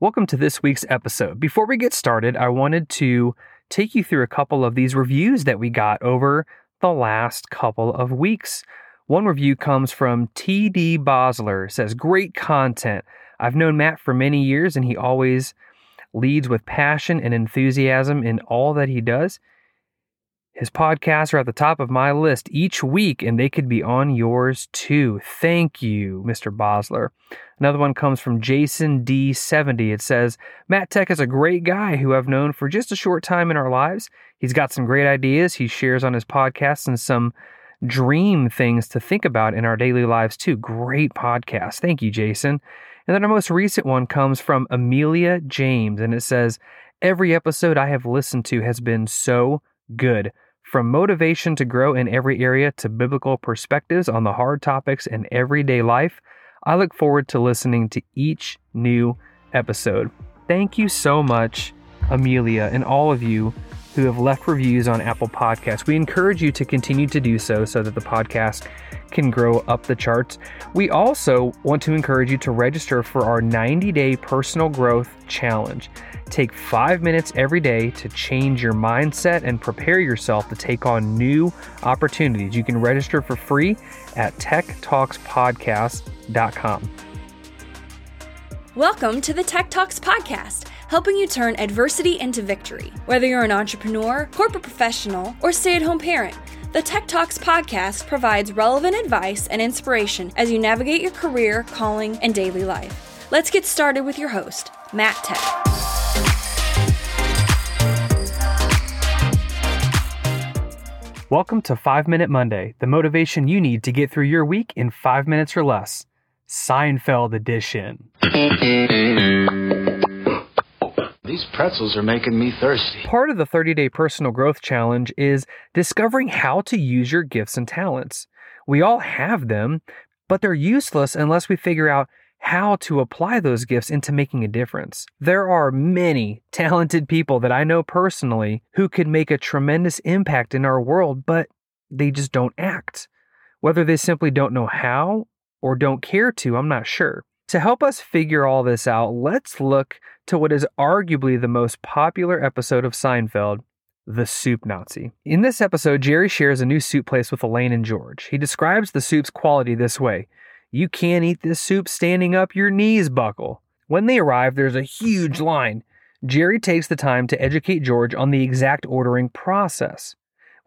Welcome to this week's episode. Before we get started, I wanted to take you through a couple of these reviews that we got over the last couple of weeks. One review comes from TD Bosler. Says, Great content. I've known Matt for many years and he always leads with passion and enthusiasm in all that he does. His podcasts are at the top of my list each week, and they could be on yours too. Thank you, Mr. Bosler. Another one comes from Jason D70. It says, Matt Tech is a great guy who I've known for just a short time in our lives. He's got some great ideas he shares on his podcast and some dream things to think about in our daily lives too. Great podcast. Thank you, Jason. And then our most recent one comes from Amelia James, and it says, Every episode I have listened to has been so good. From motivation to grow in every area to biblical perspectives on the hard topics in everyday life, I look forward to listening to each new episode. Thank you so much, Amelia, and all of you who have left reviews on Apple Podcasts. We encourage you to continue to do so so that the podcast can grow up the charts. We also want to encourage you to register for our 90 day personal growth challenge. Take five minutes every day to change your mindset and prepare yourself to take on new opportunities. You can register for free at techtalkspodcast.com. Welcome to the Tech Talks Podcast, helping you turn adversity into victory. Whether you're an entrepreneur, corporate professional, or stay at home parent, the Tech Talks podcast provides relevant advice and inspiration as you navigate your career, calling, and daily life. Let's get started with your host, Matt Tech. Welcome to 5 Minute Monday, the motivation you need to get through your week in 5 minutes or less. Seinfeld edition. These pretzels are making me thirsty. Part of the 30 day personal growth challenge is discovering how to use your gifts and talents. We all have them, but they're useless unless we figure out how to apply those gifts into making a difference. There are many talented people that I know personally who could make a tremendous impact in our world, but they just don't act. Whether they simply don't know how or don't care to, I'm not sure. To help us figure all this out, let's look to what is arguably the most popular episode of Seinfeld, The Soup Nazi. In this episode, Jerry shares a new soup place with Elaine and George. He describes the soup's quality this way You can't eat this soup standing up, your knees buckle. When they arrive, there's a huge line. Jerry takes the time to educate George on the exact ordering process.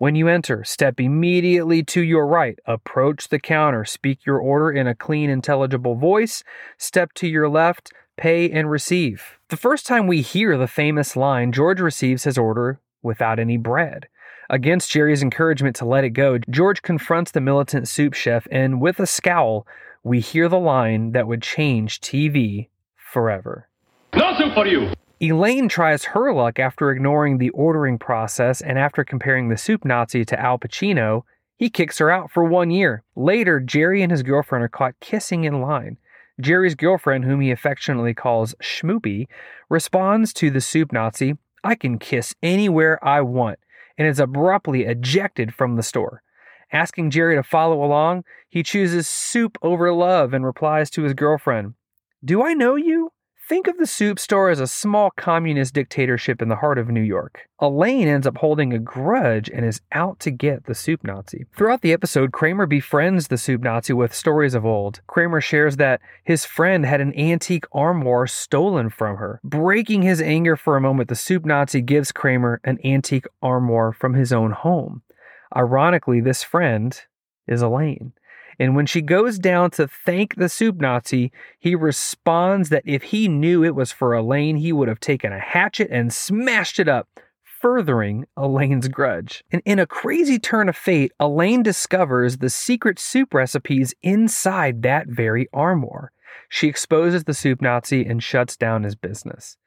When you enter, step immediately to your right, approach the counter, speak your order in a clean, intelligible voice, step to your left, pay and receive. The first time we hear the famous line, George receives his order without any bread. Against Jerry's encouragement to let it go, George confronts the militant soup chef, and with a scowl, we hear the line that would change TV forever. No soup for you! Elaine tries her luck after ignoring the ordering process and after comparing the soup Nazi to Al Pacino, he kicks her out for one year. Later, Jerry and his girlfriend are caught kissing in line. Jerry's girlfriend, whom he affectionately calls Schmoopy, responds to the soup Nazi, I can kiss anywhere I want, and is abruptly ejected from the store. Asking Jerry to follow along, he chooses soup over love and replies to his girlfriend, Do I know you? Think of the soup store as a small communist dictatorship in the heart of New York. Elaine ends up holding a grudge and is out to get the soup Nazi. Throughout the episode, Kramer befriends the soup Nazi with stories of old. Kramer shares that his friend had an antique armoire stolen from her. Breaking his anger for a moment, the soup Nazi gives Kramer an antique armoire from his own home. Ironically, this friend is Elaine. And when she goes down to thank the soup Nazi, he responds that if he knew it was for Elaine, he would have taken a hatchet and smashed it up, furthering Elaine's grudge. And in a crazy turn of fate, Elaine discovers the secret soup recipes inside that very armoire. She exposes the soup Nazi and shuts down his business.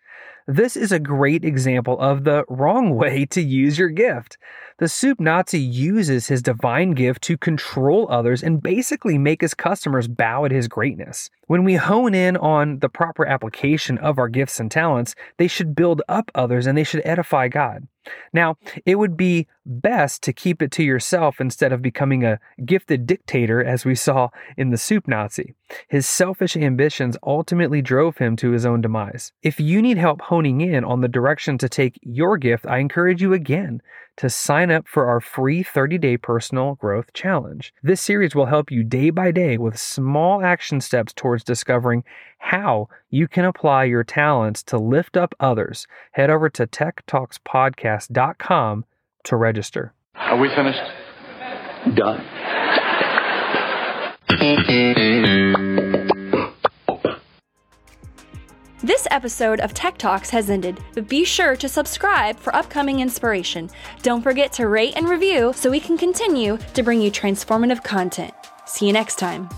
This is a great example of the wrong way to use your gift. The soup Nazi uses his divine gift to control others and basically make his customers bow at his greatness. When we hone in on the proper application of our gifts and talents, they should build up others and they should edify God. Now, it would be best to keep it to yourself instead of becoming a gifted dictator, as we saw in the Soup Nazi. His selfish ambitions ultimately drove him to his own demise. If you need help honing in on the direction to take your gift, I encourage you again to sign up for our free 30 day personal growth challenge. This series will help you day by day with small action steps towards discovering how you can apply your talents to lift up others. Head over to techtalkspodcast.com to register. Are we finished? Done. This episode of Tech Talks has ended, but be sure to subscribe for upcoming inspiration. Don't forget to rate and review so we can continue to bring you transformative content. See you next time.